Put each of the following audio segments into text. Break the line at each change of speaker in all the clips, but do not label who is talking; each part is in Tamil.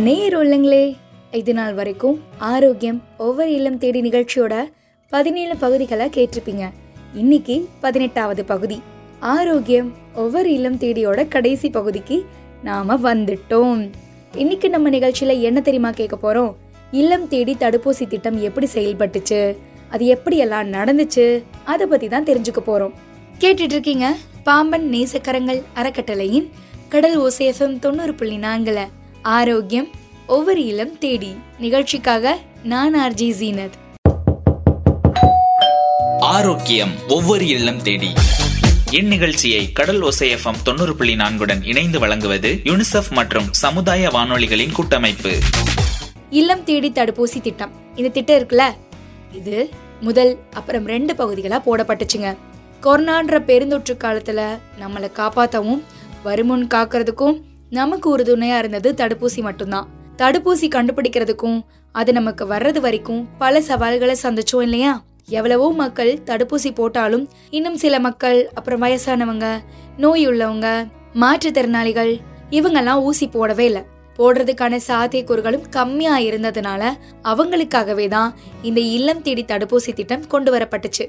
நேர் உள்ளங்களே இது நாள் வரைக்கும் ஆரோக்கியம் ஒவ்வொரு இல்லம் தேடி நிகழ்ச்சியோட பதினேழு பகுதிகளை கேட்டிருப்பீங்க. இன்னைக்கு பதினெட்டாவது பகுதி. ஆரோக்கியம் ஒவ்வொரு இல்லம் தேடியோட கடைசி பகுதிக்கு நாம வந்துட்டோம். இன்னைக்கு நம்ம நிகழ்ச்சியில என்ன தெரியுமா கேட்க போறோம்? இல்லம் தேடி தடுப்பூசி திட்டம் எப்படி செயல்பட்டுச்சு? அது எப்படியெல்லாம் நடந்துச்சு? அதை பத்தி தான் தெரிஞ்சுக்க போறோம். கேட்டுட்டு இருக்கீங்க பாம்பன் நேசக்கரங்கள் அறக்கட்டளையின் கடல் ஓசேஃபம் தொண்ணூறு புள்ளி நான்குல. ஆரோக்கியம் ஒவ்வொரு இளம் தேடி. நிகழ்ச்சிக்காக நான் ஆர்ஜி ஜீனத்.
ஆரோக்கியம் ஒவ்வொரு இல்லம் தேடி. இந்நிகழ்ச்சியை கடல் ஒசைஎஃப்எம் தொண்ணூறு புள்ளி நான்குடன் இணைந்து வழங்குவது யுனிசெஃப் மற்றும் சமுதாய வானொலிகளின் கூட்டமைப்பு.
இல்லம் தேடி தடுப்பூசி திட்டம். இந்த திட்டம் இருக்குல்ல? இது முதல் அப்புறம் ரெண்டு பகுதிகளா போடப்பட்டுச்சுங்க. கொரோனான்ற பெருந்தொற்று காலத்துல நம்மளை காப்பாத்தவும் வருமுன் காக்கிறதுக்கும் நமக்கு உறுதுணையா இருந்தது தடுப்பூசி மட்டும்தான். தடுப்பூசி கண்டுபிடிக்கிறதுக்கும் அது நமக்கு வர்றது வரைக்கும் பல சவால்களை சந்திச்சோம் இல்லையா? எவ்வளவோ மக்கள் தடுப்பூசி போட்டாலும் இன்னும் சில மக்கள் அப்புறம் வயசானவங்க நோய் உள்ளவங்க மாற்றுத்திறனாளிகள் இவங்கெல்லாம் ஊசி போடவே இல்லை. போடுறதுக்கான சாத்தியக்கூறுகளும் கம்மியா இருந்ததுனால அவங்களுக்காகவே தான் இந்த இல்லம் தேடி தடுப்பூசி திட்டம் கொண்டு வரப்பட்டுச்சு.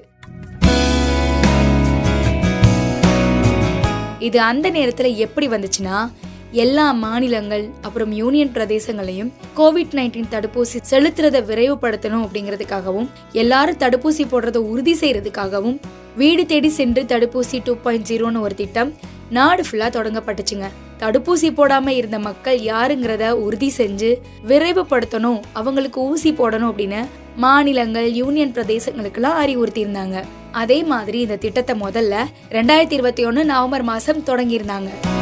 இது அந்த நேரத்துல எப்படி வந்துச்சுன்னா எல்லா மாநிலங்கள் அப்புறம் யூனியன் பிரதேசங்களையும் கோவிட் நைன்டீன் தடுப்பூசி செலுத்துறதை விரைவுபடுத்தணும் அப்படிங்கிறதுக்காகவும் எல்லாரும் தடுப்பூசி போடுறத உறுதி செய்யறதுக்காகவும் வீடு தேடி சென்று தடுப்பூசி டூ பாயிண்ட் ஜீரோன்னு ஒரு திட்டம் நாடு ஃபுல்லா தொடங்கப்பட்டுச்சுங்க. தடுப்பூசி போடாம இருந்த மக்கள் யாருங்கிறத உறுதி செஞ்சு விரைவுபடுத்தணும் அவங்களுக்கு ஊசி போடணும் அப்படின்னு மாநிலங்கள் யூனியன் பிரதேசங்களுக்கெல்லாம் அறிவுறுத்தியிருந்தாங்க. அதே மாதிரி இந்த திட்டத்தை முதல்ல ரெண்டாயிரத்தி இருபத்தி ஒன்னு நவம்பர் மாசம் தொடங்கியிருந்தாங்க.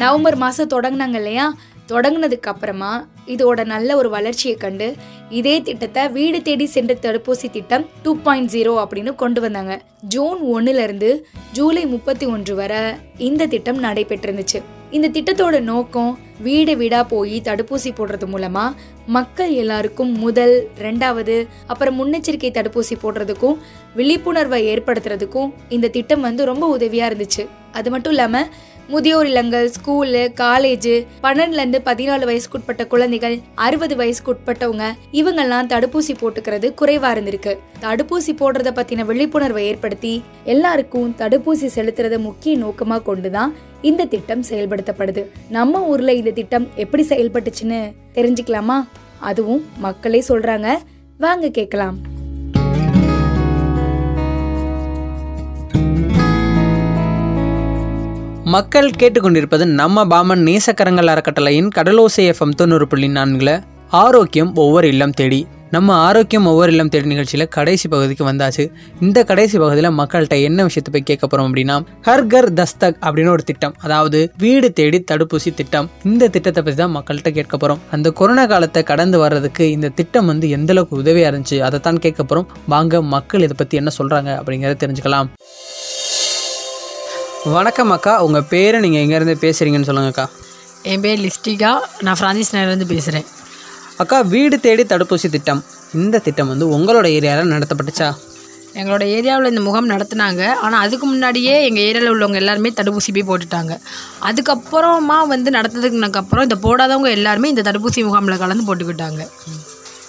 நவம்பர் மாதம் தொடங்கினாங்க இல்லையா? தொடங்கினதுக்கு அப்புறமா இதோட நல்ல ஒரு வளர்ச்சியை கண்டு இதே திட்டத்தை வீடு தேடி சென்ற தடுப்பூசி திட்டம் டூ பாயிண்ட் ஜீரோ அப்படின்னு கொண்டு வந்தாங்க. ஜூன் ஒன்னுல இருந்து ஜூலை முப்பத்தி ஒன்று வரை இந்த திட்டம் நடைபெற்றிருந்துச்சு. இந்த திட்டத்தோட நோக்கம் வீடு வீடா போய் தடுப்பூசி போடுறது மூலமா மக்கள் எல்லாருக்கும் முதல் ரெண்டாவது அப்புறம் முன்னெச்சரிக்கை தடுப்பூசி போடுறதுக்கும் விழிப்புணர்வை ஏற்படுத்துறதுக்கும் இந்த திட்டம் வந்து ரொம்ப உதவியா இருந்துச்சு. அது மட்டும் இல்லாம முதியோர் இல்லங்கள் ஸ்கூலு காலேஜ் பன்னெண்டுல இருந்து பதினாலு வயசுக்குட்பட்ட குழந்தைகள் அறுபது வயசுக்குட்பட்டவங்க இவங்கெல்லாம் தடுப்பூசி போட்டுக்கிறது குறைவா இருந்திருக்கு. தடுப்பூசி போடுறத பத்தின விழிப்புணர்வை ஏற்படுத்தி எல்லாருக்கும் தடுப்பூசி செலுத்துறத முக்கிய நோக்கமா கொண்டுதான் இந்த திட்டம் செயல்படுத்தப்படுது. நம்ம ஊர்ல இந்த திட்டம் எப்படி செயல்பட்டுச்சுன்னு தெரிஞ்சுக்கலாமா? அதுவும் மக்களே சொல்றாங்க. வாங்க கேட்கலாம்.
மக்கள் கேட்டுக்கொண்டிருப்பது நம்ம பாமன் நேசக்கரங்கள் அறக்கட்டளையின் கடலோசை எஃப்எம் தொண்ணூறு புள்ளி நான்குல ஆரோக்கியம் ஒவ்வொரு இல்லம் தேடி. நம்ம ஆரோக்கியம் ஒவ்வொரு இல்லம் தேடி நிகழ்ச்சியில் கடைசி பகுதிக்கு வந்தாச்சு. இந்த கடைசி பகுதியில் மக்கள்கிட்ட என்ன விஷயத்தை போய் கேட்க போகிறோம் அப்படின்னா ஹர்கர் தஸ்தக் அப்படின்னு ஒரு திட்டம் அதாவது வீடு தேடி தடுப்பூசி திட்டம். இந்த திட்டத்தை பற்றி தான் மக்கள்கிட்ட கேட்க போகிறோம் அந்த கொரோனா காலத்தை கடந்து வர்றதுக்கு இந்த திட்டம் வந்து எந்த அளவுக்கு உதவியாக இருந்துச்சு அதை தான் கேட்க போகிறோம் வாங்க மக்கள் இதை பற்றி என்ன சொல்கிறாங்க அப்படிங்கிறத தெரிஞ்சுக்கலாம். வணக்கம் அக்கா. உங்கள் பேரை நீங்கள் எங்கேருந்து பேசுகிறீங்கன்னு சொல்லுங்க அக்கா.
என் பேர் லிஸ்டிகா. நான் ஃப்ரான்சிஸ் நகர்லேருந்து பேசுகிறேன்
அக்கா வீடு தேடி தடுப்பூசி திட்டம். இந்த திட்டம் வந்து உங்களோட ஏரியாவில் நடத்தப்பட்டுச்சா?
எங்களோட ஏரியாவில் இந்த முகாம் நடத்துனாங்க. ஆனால் அதுக்கு முன்னாடியே எங்கள் ஏரியாவில் உள்ளவங்க எல்லாருமே தடுப்பூசி போய் போட்டுட்டாங்க. அதுக்கப்புறமா வந்து நடத்துனதுக்குனக்கப்புறம் இந்த போடாதவங்க எல்லாருமே இந்த தடுப்பூசி முகாமில் கலந்து போட்டுக்கிட்டாங்க.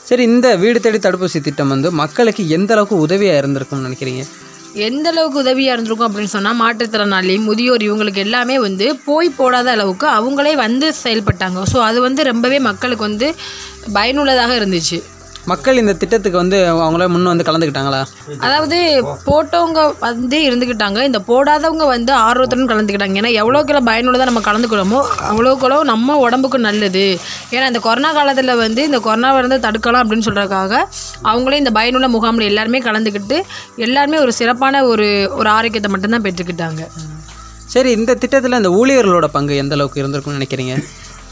சரி இந்த வீடு தேடி தடுப்பூசி திட்டம் வந்து மக்களுக்கு எந்த அளவுக்கு உதவியாக இருந்திருக்கும்னு நினைக்கிறீங்க?
எந்த அளவுக்கு உதவியாக இருந்திருக்கும் அப்படின்னு சொன்னால் மாற்றுத்திறனாளி முதியோர் இவங்களுக்கு எல்லாமே வந்து போய் போடாத அளவுக்கு அவங்களே வந்து செயல்பட்டாங்க. ஸோ அது வந்து ரொம்பவே மக்களுக்கு வந்து பயனுள்ளதாக இருந்துச்சு.
மக்கள் இந்த திட்டத்துக்கு வந்து அவங்களே முன் வந்து கலந்துக்கிட்டாங்களா?
அதாவது போட்டவங்க வந்து இருந்துக்கிட்டாங்க இந்த போடாதவங்க வந்து ஆர்வத்துடன் கலந்துக்கிட்டாங்க. ஏன்னா எவ்வளோக்குள்ள பயனுள்ளதாக நம்ம கலந்துக்கிறோமோ அவ்வளோக்குள்ளோ நம்ம உடம்புக்கு நல்லது. ஏன்னா இந்த கொரோனா காலத்தில் வந்து இந்த கொரோனாவை இருந்து தடுக்கலாம் அப்படின்னு சொல்கிறதுக்காக அவங்களே இந்த பயனுள்ள முகாமில் எல்லாருமே கலந்துக்கிட்டு எல்லாருமே ஒரு சிறப்பான ஒரு ஒரு ஆரோக்கியத்தை மட்டும்தான் பெற்றுக்கிட்டாங்க.
சரி இந்த திட்டத்தில் இந்த ஊழியர்களோட பங்கு எந்த அளவுக்கு இருந்திருக்கும்னு நினைக்கிறீங்க?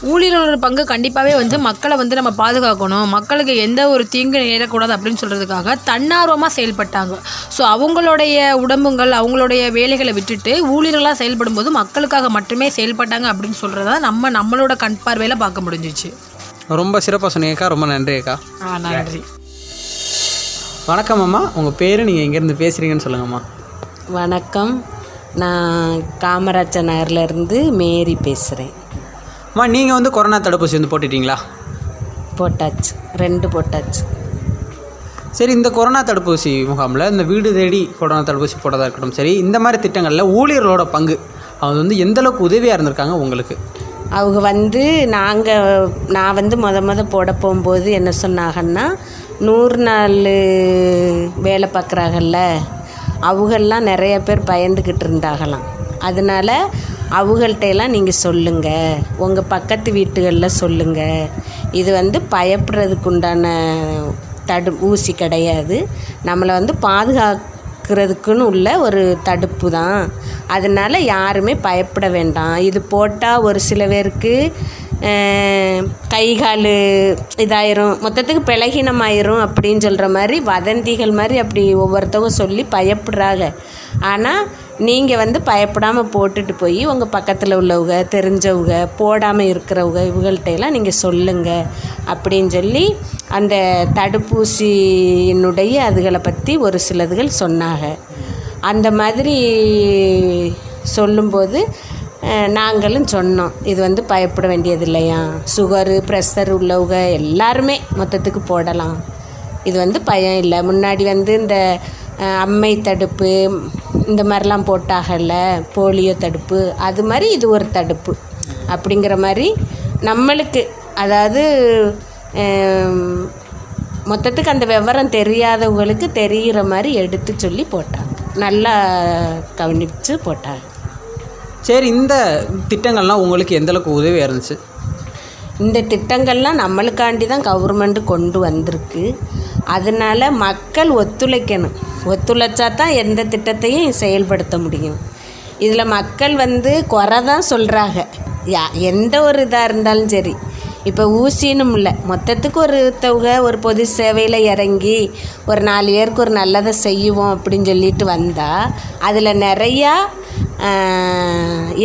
ஊழியர்களோட பங்கு கண்டிப்பாகவே வந்து மக்களை வந்து நம்ம பாதுகாக்கணும். மக்களுக்கு எந்த ஒரு தீங்கு நேரக்கூடாது அப்படின்னு சொல்கிறதுக்காக தன்னார்வமாக செயல்பட்டாங்க. ஸோ அவங்களுடைய உடம்புங்கள் அவங்களுடைய வேலைகளை விட்டுட்டு ஊழியர்களாக செயல்படும் போது மக்களுக்காக மட்டுமே செயல்பட்டாங்க அப்படின்னு சொல்கிறத நம்ம நம்மளோட கண் பார்வையில் பார்க்க முடிஞ்சிச்சு.
ரொம்ப சிறப்பாக சொன்னீங்கக்கா ரொம்ப நன்றி அக்கா.
ஆ நன்றி.
வணக்கம் அம்மா. உங்கள் பேர் நீங்கள் எங்கேருந்து பேசுகிறீங்கன்னு சொல்லுங்கம்மா.
வணக்கம். நான் காமராஜர் நகர்லேருந்து மேரி பேசுகிறேன்
அம்மா நீங்கள் வந்து கொரோனா தடுப்பூசி வந்து போட்டுட்டீங்களா?
போட்டாச்சு. ரெண்டு போட்டாச்சு.
சரி இந்த கொரோனா தடுப்பூசி முகாமில் இந்த வீடு தேடி கொரோனா தடுப்பூசி போட்டதாக இருக்கட்டும் சரி இந்த மாதிரி திட்டங்களில் ஊழியர்களோட பங்கு அவங்க வந்து எந்த அளவுக்கு உதவியாக இருந்திருக்காங்க உங்களுக்கு?
அவங்க வந்து நாங்கள் நான் வந்து முத முத போட போகும்போது என்ன சொன்னாங்கன்னா நூறு நாள் வேலை பார்க்குறாங்கல்ல அவங்கெல்லாம் நிறைய பேர் பயந்துக்கிட்டு இருந்தாகலாம் அதனால் அவங்கள்ட்ட எல்லாம் நீங்கள் சொல்லுங்கள் உங்கள் பக்கத்து வீட்டுகளில் சொல்லுங்கள் இது வந்து பயப்படுறதுக்கு உண்டான தடு ஊசி கிடையாது. நம்மளை வந்து பாதுகாக்கிறதுக்குன்னு உள்ள ஒரு தடுப்பு தான். அதனால் யாருமே பயப்பட வேண்டாம். இது போட்டால் ஒரு சில பேருக்கு கை கால் இதாயிரும். மொத்தத்துக்கு பிளகினமாயிரும் அப்படின்னு சொல்கிற மாதிரி வதந்திகள் மாதிரி அப்படி ஒவ்வொருத்தவங்க சொல்லி பயப்படுறாங்க. ஆனால் நீங்கள் வந்து பயப்படாமல் போட்டுட்டு போய் உங்கள் பக்கத்தில் உள்ளவங்க தெரிஞ்சவங்க போடாமல் இருக்கிறவங்க இவங்கள்ட்ட எல்லாம் நீங்கள் சொல்லுங்கள் அப்படின்னு சொல்லி அந்த தடுப்பூசியினுடைய அதுகளை பற்றி ஒரு சிலதுகள் சொன்னாங்க. அந்த மாதிரி சொல்லும்போது நாங்களும் சொன்னோம். இது வந்து பயப்பட வேண்டியது இல்லையா சுகரு ப்ரெஷர் உள்ளவங்க எல்லாருமே மொத்தத்துக்கு போடலாம். இது வந்து பயம் இல்லை. முன்னாடி வந்து இந்த அம்மை தடுப்பு இந்த மாதிரிலாம் போட்டாகல போலியோ தடுப்பு அது மாதிரி இது ஒரு தடுப்பு. அப்படிங்கிற மாதிரி நம்மளுக்கு அதாவது மொத்தத்துக்கு அந்த விவரம் தெரியாதவங்களுக்கு தெரிகிற மாதிரி எடுத்து சொல்லி போட்டாங்க. நல்லா கவனித்து போட்டாங்க.
சரி இந்த திட்டங்கள்லாம் உங்களுக்கு எந்தளவுக்கு உதவியாக இருந்துச்சு?
இந்த திட்டங்கள்லாம் நம்மளுக்காண்டி தான் கவர்மெண்ட் கொண்டு வந்திருக்கு. அதனால் மக்கள் ஒத்துழைக்கணும். ஒத்துழைச்சா தான் எந்த திட்டத்தையும் செயல்படுத்த முடியும். இதில் மக்கள் வந்து குறை தான் சொல்கிறாங்க யா எந்த ஒரு இதாக இருந்தாலும் சரி. இப்போ ஊசினும் இல்லை. மொத்தத்துக்கு ஒருத்தவங்க ஒரு பொது சேவையில் இறங்கி ஒரு நாலு பேருக்கு ஒரு நல்லதை செய்வோம் அப்படின்னு சொல்லிட்டு வந்தால் அதில் நிறையா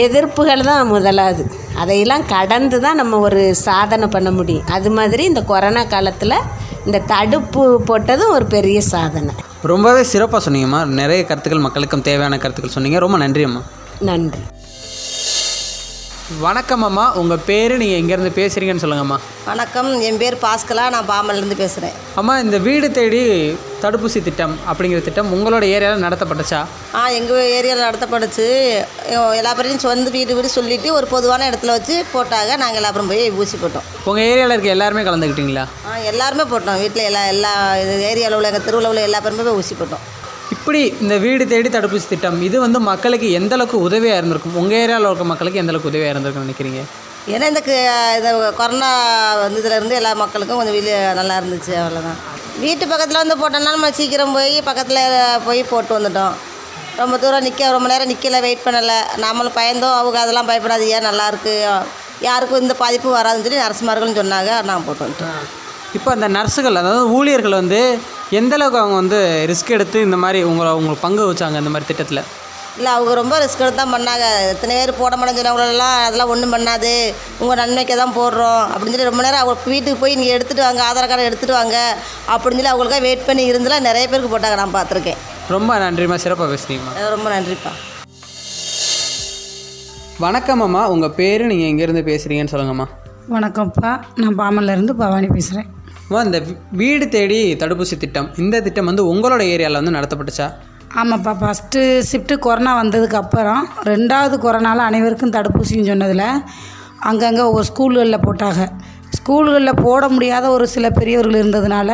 எதிர்ப்புகள் தான் முதலாவது. அதையெல்லாம் கடந்து தான் நம்ம ஒரு சாதனை பண்ண முடியும். அது மாதிரி இந்த கொரோனா காலத்தில் இந்த தடுப்பு போட்டதும் ஒரு பெரிய சாதனை.
ரொம்பவே சிறப்பாக சொன்னீங்கம்மா நிறைய கருத்துக்கள் மக்களுக்கும் தேவையான கருத்துக்கள் சொன்னீங்க. ரொம்ப நன்றி அம்மா.
நன்றி.
வணக்கம் அம்மா. உங்கள் பேர் நீங்கள் எங்கேருந்து பேசுகிறீங்கன்னு சொல்லுங்கம்மா
வணக்கம். என் பேர் பாஸ்கலா. நான் பாமல்லேருந்து பேசுகிறேன்
அம்மா இந்த வீடு தேடி தடுப்பூசி திட்டம் அப்படிங்கிற திட்டம் உங்களோட ஏரியாவில் நடத்தப்பட்டுச்சா?
ஆ எங்கள் ஏரியாவில் நடத்தப்படுச்சு எ- எல்லா பேரையும் வந்து வீடு வீடு சொல்லிவிட்டு ஒரு பொதுவான இடத்துல வச்சு போட்டாங்க. நாங்கள் எல்லாரும் போய் ஊசி போட்டோம்.
உங்கள் ஏரியாவில் இருக்க எல்லாருமே கலந்துக்கிட்டீங்களா
ஆ எல்லாருமே போட்டோம். வீட்டில் எல்லா எல்லா ஏரியாவில் உள்ள எங்கள் தெருவில் உள்ள எல்லா பேருமே போய் ஊசி போட்டோம்.
இப்படி இந்த வீடு தேடி தடுப்பூசி திட்டம் இது வந்து மக்களுக்கு எந்த அளவுக்கு உதவியாக இருந்திருக்கும்? உங்கள் ஏரியாவில் இருக்க மக்களுக்கு எந்த அளவுக்கு உதவியாக இருந்திருக்கும்னு நினைக்கிறீங்க?
ஏன்னா இந்த கொரோனா வந்ததுலேருந்து எல்லா மக்களுக்கும் கொஞ்சம் வெளியே நல்லா இருந்துச்சு அவ்வளோதான் வீட்டு பக்கத்தில் வந்து போட்டோம்னா நம்ம சீக்கிரம் போய் பக்கத்தில் போய் போட்டு வந்துட்டோம். ரொம்ப தூரம் நிற்க ரொம்ப நேரம் நிற்கல வெயிட் பண்ணலை. நாமளும் பயந்தோம். அவங்க அதெல்லாம் பயப்படாது ஏன் நல்லாயிருக்கு யாருக்கும் இந்த பாதிப்பு வராதுன்னு சொல்லி நரசுமார்களும் சொன்னாங்க. நான் போட்டு வந்துட்டோம்
இப்போ அந்த நர்ஸுகள் அதாவது ஊழியர்கள் வந்து எந்தளவுக்கு அவங்க வந்து ரிஸ்க் எடுத்து இந்த மாதிரி உங்களை உங்களுக்கு பங்கு வச்சாங்க இந்த மாதிரி திட்டத்தில்?
இல்லை அவங்க ரொம்ப ரிஸ்க் எடுத்து தான் பண்ணாங்க. எத்தனை பேர் போட மாட்டேன்னு சொன்னவங்களெல்லாம் அதெல்லாம் ஒன்றும் பண்ணாது. உங்கள் நன்மைக்கு தான் போடுறோம். அப்படின்னு சொல்லி ரொம்ப நேரம் அவங்க வீட்டுக்கு போய் நீங்கள் எடுத்துகிட்டு வாங்க ஆதார் கார்டை எடுத்துகிட்டு வாங்க. அப்படின்னு சொல்லி அவங்களுக்காக வெயிட் பண்ணி இருந்தெல்லாம் நிறைய பேருக்கு போட்டாங்க நான் பார்த்துருக்கேன்.
ரொம்ப நன்றிம்மா சிறப்பாக பேசுனீங்கம்மா.
ரொம்ப நன்றிப்பா.
வணக்கம் அம்மா உங்கள் பேர் நீங்கள் எங்கேருந்து பேசுகிறீங்கன்னு சொல்லுங்கம்மா.
வணக்கம்ப்பா நான் பாமல்லேருந்து பவானி பேசுகிறேன்
அம்மா இந்த வீடு தேடி தடுப்பூசி திட்டம் இந்த திட்டம் வந்து உங்களோட ஏரியாவில் வந்து நடத்தப்பட்டுச்சா?
ஆமாப்பா ஃபஸ்ட்டு ஷிஃப்ட்டு கொரோனா வந்ததுக்கு அப்புறம் ரெண்டாவது கொரோனாவில் அனைவருக்கும் தடுப்பூசின்னு சொன்னதில் அங்கங்கே ஒவ்வொரு ஸ்கூல்களில் போட்டாங்க. ஸ்கூல்களில் போட முடியாத ஒரு சில பெரியவர்கள் இருந்ததுனால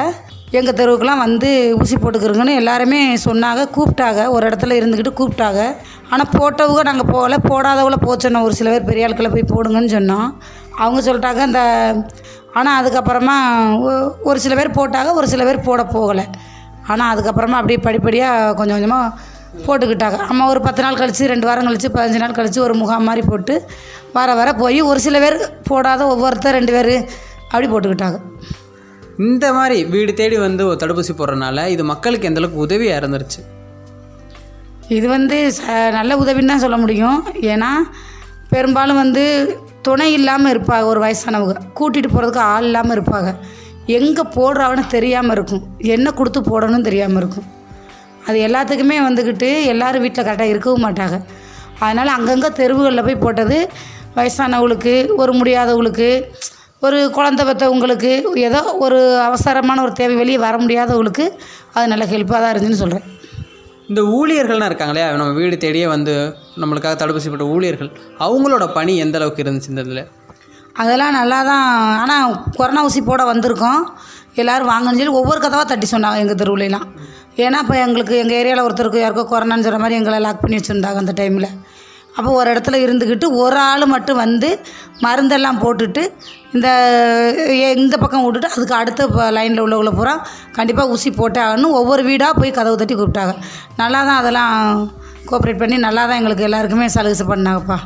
எங்கள் தெருவுக்கெலாம் வந்து ஊசி போட்டுக்கிறோங்கன்னு எல்லாருமே சொன்னாங்க கூப்பிட்டாங்க ஒரு இடத்துல இருந்துக்கிட்டு கூப்பிட்டாங்க. ஆனால் போட்டவங்க நாங்கள் போகல போடாதவங்கள போச்சோன்னோம் ஒரு சில பேர் பெரிய ஆட்களை போய் போடுங்கன்னு சொன்னோம். அவங்க சொல்லிட்டாங்க இந்த ஆனால் அதுக்கப்புறமா ஒரு சில பேர் போட்டாங்க ஒரு சில பேர் போட போகலை. ஆனால் அதுக்கப்புறமா அப்படியே படிப்படியாக கொஞ்சம் கொஞ்சமாக போட்டுக்கிட்டாங்க. அம்மா ஒரு பத்து நாள் கழித்து ரெண்டு வாரம் கழித்து பதினஞ்சு நாள் கழித்து ஒரு முகாம் மாதிரி போட்டு வர வர போய் ஒரு சில பேர் போடாத ஒவ்வொருத்தர் ரெண்டு பேர் அப்படி போட்டுக்கிட்டாங்க.
இந்த மாதிரி வீடு தேடி வந்து ஒரு தடுப்பூசி போடுறதுனால இது மக்களுக்கு எந்த அளவுக்கு உதவியாக இருந்துருச்சு?
இது வந்து ச- நல்ல உதவின்னு தான் சொல்ல முடியும். ஏன்னா பெரும்பாலும் வந்து துணை இல்லாமல் இருப்பாங்க ஒரு வயசானவங்க. கூட்டிகிட்டு போகிறதுக்கு ஆள் இல்லாமல் இருப்பாங்க. எங்கே போடுறான்னு தெரியாமல் இருக்கும். என்ன கொடுத்து போடணும்னு தெரியாமல் இருக்கும். அது எல்லாத்துக்குமே வந்துக்கிட்டு எல்லோரும் வீட்டில் கரெக்டாக இருக்கவும் மாட்டாங்க. அதனால் அங்கங்கே தெருவுகளில் போய் போட்டது வயசானவங்களுக்கு ஒரு முடியாதவங்களுக்கு ஒரு குழந்த பெற்றவங்களுக்கு ஏதோ ஒரு அவசரமான ஒரு தேவை வெளியே வர முடியாதவங்களுக்கு அது நல்ல ஹெல்ப்பாக தான் இருந்துச்சுன்னு சொல்கிறேன்
இந்த ஊழியர்கள்லாம் இருக்காங்க இல்லையா? நம்ம வீடு தேடியே வந்து நம்மளுக்காக தடுப்பூசி போட்ட ஊழியர்கள் அவங்களோட பணி எந்த அளவுக்கு இருந்துச்சு இந்த இதில்?
அதெல்லாம் நல்லா தான் ஆனால் கொரோனா ஊசி போட வந்திருக்கோம். எல்லோரும் வாங்கன்னு சொல்லி ஒவ்வொரு கதவாக தட்டி சொன்னாங்க எங்கள் தெருவுலலாம். ஏன்னா இப்போ எங்களுக்கு எங்கள் ஏரியாவில் ஒருத்தருக்கு யாருக்கோ கொரோனான்னு சொல்கிற மாதிரி எங்களை லாக் பண்ணி வச்சுருந்தாங்க அந்த டைமில் அப்போ ஒரு இடத்துல இருந்துக்கிட்டு ஒரு ஆள் மட்டும் வந்து மருந்தெல்லாம் போட்டுட்டு இந்த இந்த பக்கம் விட்டுட்டு அதுக்கு அடுத்த லைனில் உள்ளவங்கள பூரா கண்டிப்பாக ஊசி போட்டே ஆகணும். ஒவ்வொரு வீடாக போய் கதவு தட்டி கூப்பிட்டாங்க. நல்லா தான் அதெல்லாம் கோஆப்ரேட் பண்ணி நல்லா தான் எங்களுக்கு எல்லாருக்குமே சலுகை பண்ணாங்கப்பா.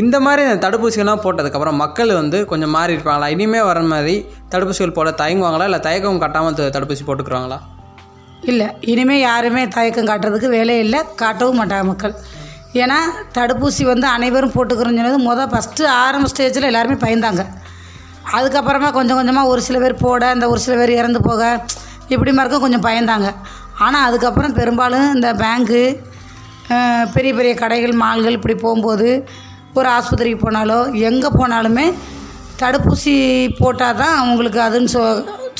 இந்த மாதிரி அந்த தடுப்பூசிகள்லாம் போட்டதுக்கப்புறம் மக்கள் வந்து கொஞ்சம் மாறி இருப்பாங்களா? இனிமேல் வர மாதிரி தடுப்பூசிகள் போட தயங்குவாங்களா? இல்லை தயக்கம் காட்டாமல் தடுப்பூசி போட்டுக்கிறாங்களா?
இல்லை இனிமேல் யாருமே தயக்கம் காட்டுறதுக்கு வேலையே இல்லை காட்டவும் மாட்டாங்க மக்கள். ஏன்னா தடுப்பூசி வந்து அனைவரும் போட்டுக்கிறோன்னு சொன்னது மொதல் ஃபஸ்ட்டு ஆரம்ப ஸ்டேஜில் எல்லாருமே பயந்தாங்க. அதுக்கப்புறமா கொஞ்சம் கொஞ்சமாக ஒரு சில பேர் போட இந்த ஒரு சில பேர் இறந்து போக இப்படி மாதிரி கொஞ்சம் பயந்தாங்க. ஆனால் அதுக்கப்புறம் பெரும்பாலும் இந்த பேங்க்கு பெரிய பெரிய கடைகள் மால்கள் இப்படி போகும்போது ஒரு ஆஸ்பத்திரிக்கு போனாலோ எங்கே போனாலுமே தடுப்பூசி போட்டால் தான் அவங்களுக்கு அதுன்னு சொ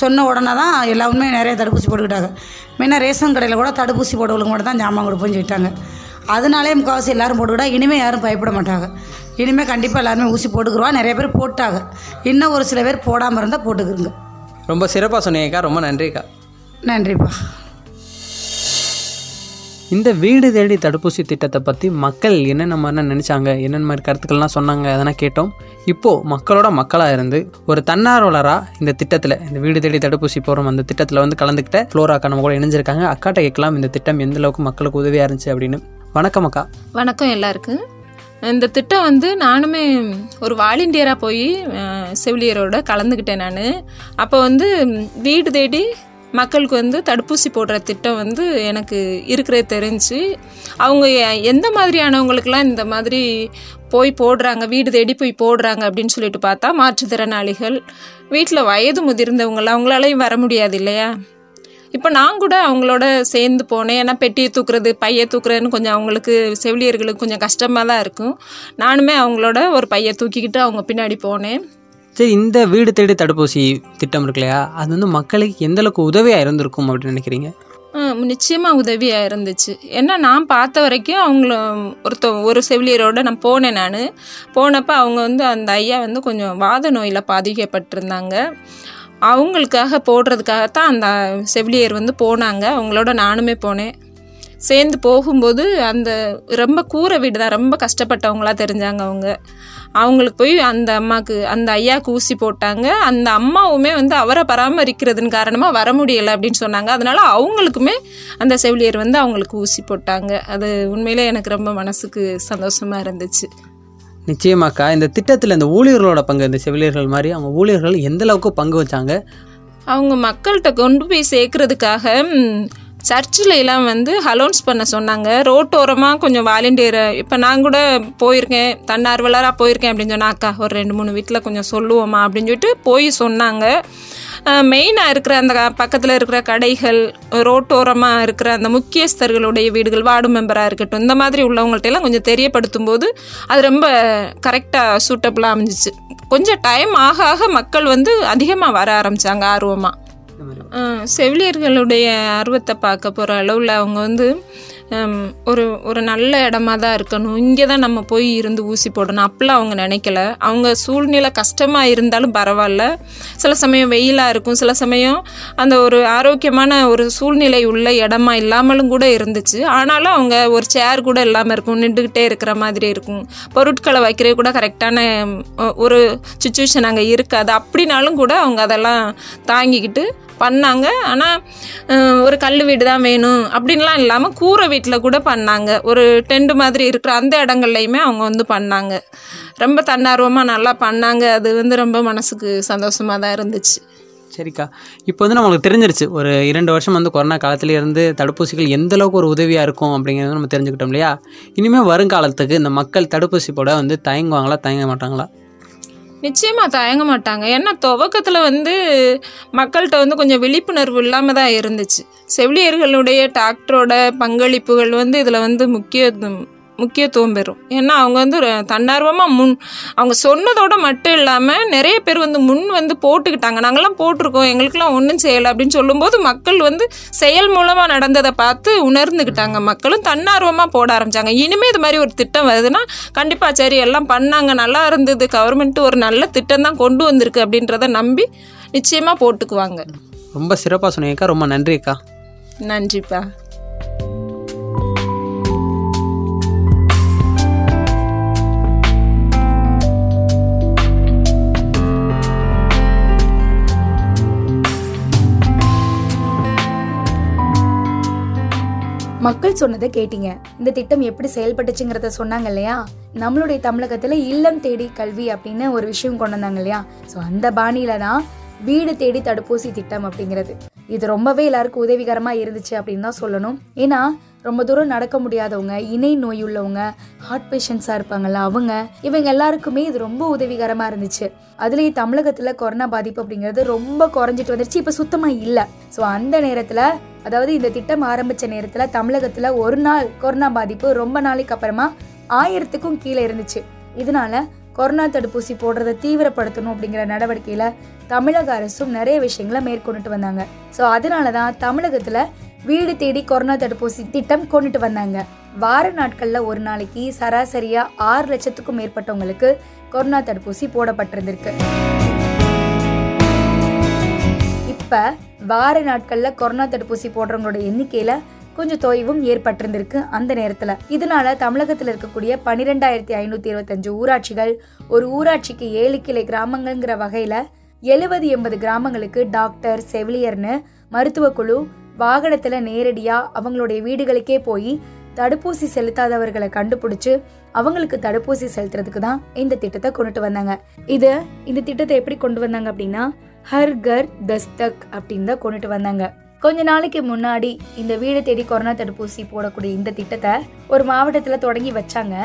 சொன்ன உடனே தான் எல்லாருமே நிறைய தடுப்பூசி போட்டுக்கிட்டாங்க. முன்ன ரேஷன் கடையில் கூட தடுப்பூசி போட்டவங்களுக்கு மட்டும் தான் ஜாமான் கொடுப்போம்னு சொல்லிட்டாங்க. அதனாலே முக்கால்வாசி எல்லாரும் போட்டுக்கிட்டா இனிமேல் யாரும் பயப்பட மாட்டாங்க. இனிமேல் கண்டிப்பாக எல்லாருமே ஊசி போட்டுக்குருவா நிறைய பேர் போட்டாங்க. இன்னும் ஒரு சில பேர் போடாமல் இருந்தால் போட்டுக்கிறோங்க
ரொம்ப சிறப்பாக சொன்னீங்கக்கா ரொம்ப நன்றிக்கா.
நன்றிப்பா.
இந்த வீடு தேடி தடுப்பூசி திட்டத்தை பற்றி மக்கள் என்னென்ன மாதிரிலாம் நினச்சாங்க என்னென்ன மாதிரி கருத்துக்கள்லாம் சொன்னாங்க அதெல்லாம் கேட்டோம். இப்போது மக்களோட மக்களாக இருந்து ஒரு தன்னார்வலராக இந்த திட்டத்தில் இந்த வீடு தேடி தடுப்பூசி போகிறோம் அந்த திட்டத்தில் வந்து கலந்துக்கிட்ட ஃப்ளோரா அக்கா நம்ம கூட இணைஞ்சிருக்காங்க. அக்காட்ட கேட்கலாம் இந்த திட்டம் எந்த அளவுக்கு மக்களுக்கு உதவியாக இருந்துச்சு அப்படின்னு. வணக்கம் அக்கா.
வணக்கம் எல்லாருக்கும். இந்த திட்டம் வந்து நானுமே ஒரு வாலண்டியராக போய் செவிலியரோட கலந்துக்கிட்டேன் நான். அப்போ வந்து வீடு தேடி மக்களுக்கு வந்து தடுப்பூசி போடுற திட்டம் வந்து எனக்கு இருக்கிறது தெரிஞ்சு அவங்க எந்த மாதிரியானவங்களுக்கெல்லாம் இந்த மாதிரி போய் போடுறாங்க வீடு தேடி போய் போடுறாங்க அப்படின்னு சொல்லிட்டு பார்த்தா மாற்றுத்திறனாளிகள் வீட்டில் வயது முதிர்ந்தவங்கள அவங்களாலையும் வர முடியாது இல்லையா? இப்போ நான் கூட அவங்களோட சேர்ந்து போனேன். ஏன்னா பெட்டியை தூக்குறது பையை தூக்குறதுன்னு கொஞ்சம் அவங்களுக்கு செவிலியர்களுக்கு கொஞ்சம் கஷ்டமாக தான் இருக்கும். நானுமே அவங்களோட ஒரு பையை தூக்கிக்கிட்டு அவங்க பின்னாடி போனேன்.
சரி இந்த வீடு தேடி தடுப்பூசி திட்டம் இருக்கு இல்லையா? அது வந்து மக்களுக்கு எந்தளவுக்கு உதவியாக இருந்திருக்கும் அப்படின்னு நினைக்கிறீங்க?
நிச்சயமாக உதவியாக இருந்துச்சு. ஏன்னா நான் பார்த்த வரைக்கும் அவங்கள ஒருத்த ஒரு செவிலியரோட நான் போனேன் நான். போனப்போ அவங்க வந்து அந்த ஐயா வந்து கொஞ்சம் வாத நோயில் பாதிக்கப்பட்டிருந்தாங்க. அவங்களுக்காக போடுறதுக்காகத்தான் அந்த செவிலியர் வந்து போனாங்க. அவங்களோட நானுமே போனேன். சேர்ந்து போகும்போது அந்த ரொம்ப கூரை வீடு தான் ரொம்ப கஷ்டப்பட்டவங்களா தெரிஞ்சாங்க அவங்க. அவங்களுக்கு போய் அந்த அம்மாவுக்கு அந்த ஐயாவுக்கு ஊசி போட்டாங்க. அந்த அம்மாவுமே வந்து அவரை பராமரிக்கிறதுன்னு காரணமாக வர முடியலை அப்படின்னு சொன்னாங்க. அதனால அவங்களுக்குமே அந்த செவிலியர் வந்து அவங்களுக்கு ஊசி போட்டாங்க. அது உண்மையிலே எனக்கு ரொம்ப மனசுக்கு சந்தோஷமாக இருந்துச்சு.
நிச்சயமாக்கா இந்த திட்டத்தில் இந்த ஊழியர்களோட பங்கு இந்த செவிலியர்கள் மாதிரி அவங்க ஊழியர்கள் எந்த அளவுக்கு பங்கு வச்சாங்க?
அவங்க மக்கள்கிட்ட கொண்டு போய் சேர்க்கறதுக்காக சர்ச்சில் எல்லாம் வந்து அலோன்ஸ் பண்ண சொன்னாங்க. ரோட்டோரமாக கொஞ்சம் வாலண்டியர் இப்போ நான் கூட போயிருக்கேன். தன்னார்வலராக போயிருக்கேன் அப்படின்னு சொன்னா அக்கா ஒரு ரெண்டு மூணு வீட்டில் கொஞ்சம் சொல்லுவோமா அப்படின்னு சொல்லிட்டு போய் சொன்னாங்க. மெயினாக இருக்கிற அந்த பக்கத்தில் இருக்கிற கடைகள் ரோட்டோரமாக இருக்கிற அந்த முக்கியஸ்தர்களுடைய வீடுகள் வார்டு மெம்பராக இருக்கட்டும் இந்த மாதிரி உள்ளவங்கள்ட்டெல்லாம் கொஞ்சம் தெரியப்படுத்தும் போது அது ரொம்ப கரெக்டாக சூட்டபுளாக அமைஞ்சிச்சு. கொஞ்சம் டைம் ஆக ஆக மக்கள் வந்து அதிகமாக வர ஆரம்பித்தாங்க ஆர்வமாக செவிலியர்களுடைய ஆர்வத்தை பார்க்க போகிற அளவில் அவங்க வந்து ஒரு ஒரு நல்ல இடமா தான் இருக்கணும். இங்கே தான் நம்ம போய் இருந்து ஊசி போடணும். அப்பெல்லாம் அவங்க நினைக்கல. அவங்க சூழ்நிலை கஷ்டமாக இருந்தாலும் பரவாயில்ல. சில சமயம் வெயிலாக இருக்கும். சில சமயம் அந்த ஒரு ஆரோக்கியமான ஒரு சூழ்நிலை உள்ள இடமா இல்லாமலும் கூட இருந்துச்சு. ஆனாலும் அவங்க ஒரு சேர் கூட இல்லாமல் இருக்கும். நின்றுக்கிட்டே இருக்கிற மாதிரி இருக்கும். பொருட்களை வைக்கிறது கூட கரெக்டான ஒரு சுச்சுவேஷன் அங்கே இருக்காது. அப்படின்னாலும் கூட அவங்க அதெல்லாம் தாங்கிக்கிட்டு பண்ணாங்க. ஆனால் ஒரு கல் வீடு தான் வேணும் அப்படின்லாம் இல்லாமல் கூரை வீட்டில் கூட பண்ணாங்க. ஒரு டென்ட் மாதிரி இருக்கிற அந்த இடங்கள்லையுமே அவங்க வந்து பண்ணாங்க. ரொம்ப தன்னார்வமாக நல்லா பண்ணாங்க. அது வந்து ரொம்ப மனசுக்கு சந்தோஷமாக தான் இருந்துச்சு.
சரிக்கா. இப்போ வந்து நம்மளுக்கு தெரிஞ்சிருச்சு. ஒரு இரண்டு வருஷம் வந்து கொரோனா காலத்துல இருந்து தடுப்பூசிகள் எந்த அளவுக்கு ஒரு உதவியாக இருக்கும் அப்படிங்கிறத நம்ம தெரிஞ்சுக்கிட்டோம் இல்லையா? இனிமேல் வருங்காலத்துக்கு இந்த மக்கள் தடுப்பூசி போட வந்து தயங்குவாங்களா தயங்க மாட்டாங்களா?
நிச்சயமா தயங்க மாட்டாங்க. ஏன்னா துவக்கத்தில் வந்து மக்கள்கிட்ட வந்து கொஞ்சம் விழிப்புணர்வு இல்லாமல் தான் இருந்துச்சு. செவிலியர்களுடைய டாக்டரோட பங்களிப்புகள் வந்து இதில் வந்து முக்கிய முக்கியத்துவம் பெறும். ஏன்னா அவங்க வந்து ர- தன்னார்வமா முன் அவங்க சொன்னதோட மட்டும் இல்லாம நிறைய பேர் வந்து முன் வந்து போட்டுக்கிட்டாங்க. நாங்கெல்லாம் போட்டிருக்கோம் எங்களுக்கெல்லாம் ஒன்றும் செய்யலை அப்படின்னு சொல்லும்போது மக்கள் வந்து செயல் மூலமா நடந்ததை பார்த்து உணர்ந்துக்கிட்டாங்க. மக்களும் தன்னார்வமா போட ஆரம்பிச்சாங்க. இனிமே இது மாதிரி ஒரு திட்டம் வருதுன்னா கண்டிப்பா சரி எல்லாம் பண்ணாங்க நல்லா இருந்தது கவர்மெண்ட் ஒரு நல்ல திட்டம் தான் கொண்டு வந்திருக்கு அப்படின்றத நம்பி நிச்சயமா போட்டுக்குவாங்க.
ரொம்ப சிறப்பாக சொன்னீங்கக்கா ரொம்ப நன்றி அக்கா
நன்றிப்பா.
மக்கள் சொன்னதை கேட்டீங்க. இந்த திட்டம் எப்படி செயல்பட்டுச்சுங்கிறத சொன்னாங்க இல்லையா? நம்மளுடைய தமிழகத்துல இல்லம் தேடி கல்வி அப்படின்னு ஒரு விஷயம் கொண்டு வந்தாங்க இல்லையா? ஸோ அந்த பாணியில தான் வீடு தேடி தடுப்பூசி திட்டம் அப்படிங்கிறது. இது ரொம்பவே எல்லாருக்கும் உதவிகரமா இருந்துச்சு அப்படின்னு தான் சொல்லணும். ஏன்னா ரொம்ப தூரம் நடக்க முடியாதவங்க இணை நோய் உள்ளவங்க ஹார்ட் பேஷண்ட்ஸாக இருப்பாங்கல்ல அவங்க இவங்க எல்லாருக்குமே இது ரொம்ப உதவிகரமாக இருந்துச்சு. அதுலேயும் தமிழகத்தில் கொரோனா பாதிப்பு அப்படிங்கிறது ரொம்ப குறைஞ்சிட்டு வந்துருச்சு. இப்போ சுத்தமாக இல்லை. ஸோ அந்த நேரத்தில் அதாவது இந்த திட்டம் ஆரம்பித்த நேரத்தில் தமிழகத்தில் ஒரு நாள் கொரோனா பாதிப்பு ரொம்ப நாளைக்கு அப்புறமா ஆயிரத்துக்கும் கீழே இருந்துச்சு. இதனால கொரோனா தடுப்பூசி போடுறதை தீவிரப்படுத்தணும் அப்படிங்கிற நடவடிக்கையில் தமிழக அரசும் நிறைய விஷயங்களை மேற்கொண்டுட்டு வந்தாங்க. ஸோ அதனால தான் தமிழகத்தில் வீடு தேடி கொரோனா தடுப்பூசி திட்டம் கொண்டுட்டு வந்தாங்க. வார நாட்களில் ஒரு நாளைக்கு சராசரியாக ஆறு லட்சத்துக்கும் மேற்பட்டவங்களுக்கு கொரோனா தடுப்பூசி போடப்பட்டிருந்திருக்கு. இப்போ வார நாட்களில் கொரோனா தடுப்பூசி போடுறவங்களோட எண்ணிக்கையில கொஞ்சம் தொய்வும் ஏற்பட்டிருந்திருக்கு அந்த நேரத்தில். இதனால தமிழகத்தில் இருக்கக்கூடிய பன்னிரெண்டாயிரத்தி ஐநூத்தி இருபத்தஞ்சு ஊராட்சிகள் ஒரு ஊராட்சிக்கு ஏழு கிளை கிராமங்கள்ங்கிற வகையில எழுபது எண்பது கிராமங்களுக்கு டாக்டர் செவிலியர்னு மருத்துவ குழு வாகனத்துல நேரடியா அவங்களுடைய வீடுகளுக்கே போய் தடுப்பூசி செலுத்தாதவர்களை கண்டுபிடிச்சு அவங்களுக்கு தடுப்பூசி செலுத்துறதுக்கு தான் இந்த திட்டத்தை கொண்டுட்டு வந்தாங்க. இது இந்த திட்டத்தை எப்படி கொண்டு வந்தாங்க அப்படின்னா ஹர் கர் தஸ்தக் அப்படின்னு தான் கொண்டுட்டு வந்தாங்க. கொஞ்ச நாளைக்கு முன்னாடி இந்த வீடு தேடி கொரோனா தடுப்பூசி போடக்கூடிய இந்த திட்டத்தை ஒரு மாவட்டத்துல தொடங்கி வச்சாங்க.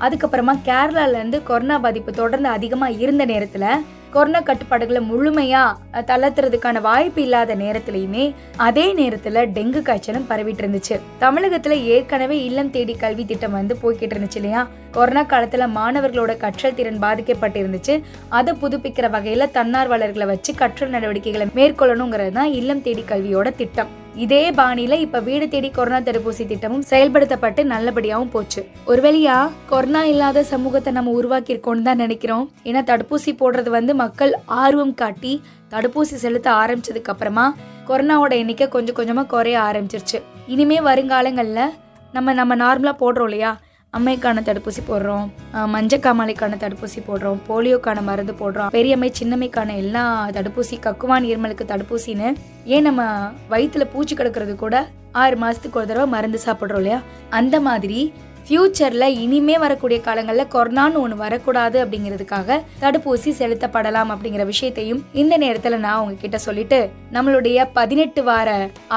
அதுக்கப்புறமா கேரளால இருந்து கொரோனா பாதிப்பு தொடர்ந்து அதிகமா இருந்த நேரத்துல கொரோனா கட்டுப்பாடுகளை முழுமையா தளர்த்துறதுக்கான வாய்ப்பு இல்லாத நேரத்திலயுமே அதே நேரத்துல டெங்கு காய்ச்சலும் பரவிட்டு இருந்துச்சு. தமிழகத்துல ஏற்கனவே இல்லம் தேடி கல்வி திட்டம் வந்து போய்கிட்டு இருந்துச்சு இல்லையா? கொரோனா காலத்துல மாணவர்களோட கற்றல் திறன் பாதிக்கப்பட்டிருந்துச்சு அதை புதுப்பிக்கிற வகையில தன்னார்வலர்களை வச்சு கற்றல் நடவடிக்கைகளை மேற்கொள்ளணுங்கிறது தான் இல்லம் தேடி கல்வியோட திட்டம். இதே பாணியில இப்ப வீடு தேடி கொரோனா தடுப்பூசி திட்டமும் செயல்படுத்தப்பட்டு நல்லபடியாவும் போச்சு. ஒரு வழியா கொரோனா இல்லாத சமூகத்தை நம்ம உருவாக்கி இருக்கோம்னு தான் நினைக்கிறோம். ஏன்னா தடுப்பூசி போடுறது வந்து மக்கள் ஆர்வம் காட்டி தடுப்பூசி செலுத்த ஆரம்பிச்சதுக்கு அப்புறமா கொரோனாவோட எண்ணிக்கை கொஞ்சம் கொஞ்சமா குறைய ஆரம்பிச்சிருச்சு. இனிமே வருங்காலங்கள்ல நம்ம நம்ம நார்மலா போடுறோம் இல்லையா? அம்மைக்கான தடுப்பூசி போடுறோம் மஞ்சக்காமாலைக்கான தடுப்பூசி போடுறோம் போலியோக்கான மருந்து போடுறோம். பெரியம்மை சின்னம்மைக்கான எல்லா தடுப்பூசி கக்குவான் இருமலுக்கு தடுப்பூசின்னு ஏன் நம்ம வயிற்றுல பூச்சி கிடக்கிறது கூட ஆறு மாதத்துக்கு ஒரு தடவை மருந்து சாப்பிட்றோம் இல்லையா? அந்த மாதிரி ஃப்யூச்சரில் இனிமே வரக்கூடிய காலங்களில் கொரோனான்னு ஒன்று வரக்கூடாது அப்படிங்கிறதுக்காக தடுப்பூசி செலுத்தப்படலாம் அப்படிங்கிற விஷயத்தையும் இந்த நேரத்தில் நான் உங்ககிட்ட சொல்லிட்டு நம்மளுடைய பதினெட்டு வார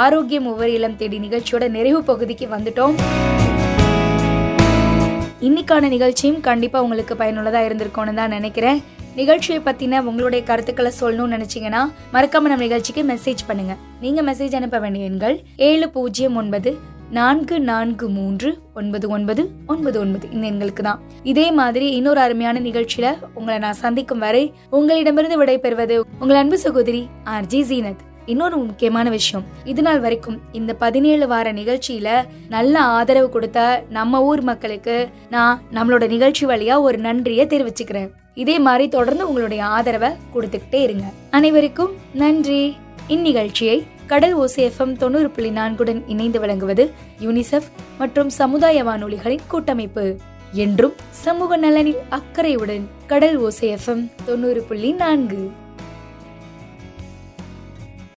ஆரோக்கியம் ஒவ்வொரு இளம் தேடி நிகழ்ச்சியோட நிறைவு பகுதிக்கு வந்துட்டோம். இன்னைக்கான நிகழ்ச்சியும் கண்டிப்பாக உங்களுக்கு பயனுள்ளதாக இருந்திருக்கும்னு தான் நினைக்கிறேன். நிகழ்ச்சியை பற்றின உங்களுடைய கருத்துக்களை சொல்லணும்னு நினச்சிங்கன்னா மறக்காம நம்ம நிகழ்ச்சிக்கு மெசேஜ் பண்ணுங்க. நீங்க மெசேஜ் அனுப்ப வேண்டிய எண்கள் ஏழு பூஜ்ஜியம் ஒன்பது நான்கு நான்கு மூன்று ஒன்பது ஒன்பது ஒன்பது ஒன்பது இந்த எண்களுக்கு தான். இதே மாதிரி இன்னொரு அருமையான நிகழ்ச்சியில உங்களை நான் சந்திக்கும் வரை உங்களிடமிருந்து விடைபெறுவது உங்கள் அன்பு சகோதரி ஆர்ஜி ஜீனத். இன்னொரு முக்கியமான விஷயம். இது நாள் வரைக்கும் இந்த பதினேழு வார நிகழ்ச்சியில நல்ல ஆதரவு கொடுத்த நம்ம ஊர் மக்களுக்கு நான் நம்மளோட நிகழ்ச்சி வழியா ஒரு நன்றியை தெரிவிச்சுக்கிறேன். இதே மாதிரி தொடர்ந்து உங்களுடைய ஆதரவை கொடுத்துக்கிட்டே இருங்க. அனைவருக்கும் நன்றி. இந்நிகழ்ச்சியை கடல் ஓசேஃபம் தொண்ணூறு புள்ளி நான்குடன் இணைந்து வழங்குவது யூனிசெஃப் மற்றும் சமுதாய வானொலிகளின் கூட்டமைப்பு. என்றும் சமூக நலனில் அக்கறையுடன் கடல் ஓசேஃபம் தொண்ணூறு புள்ளி நான்கு.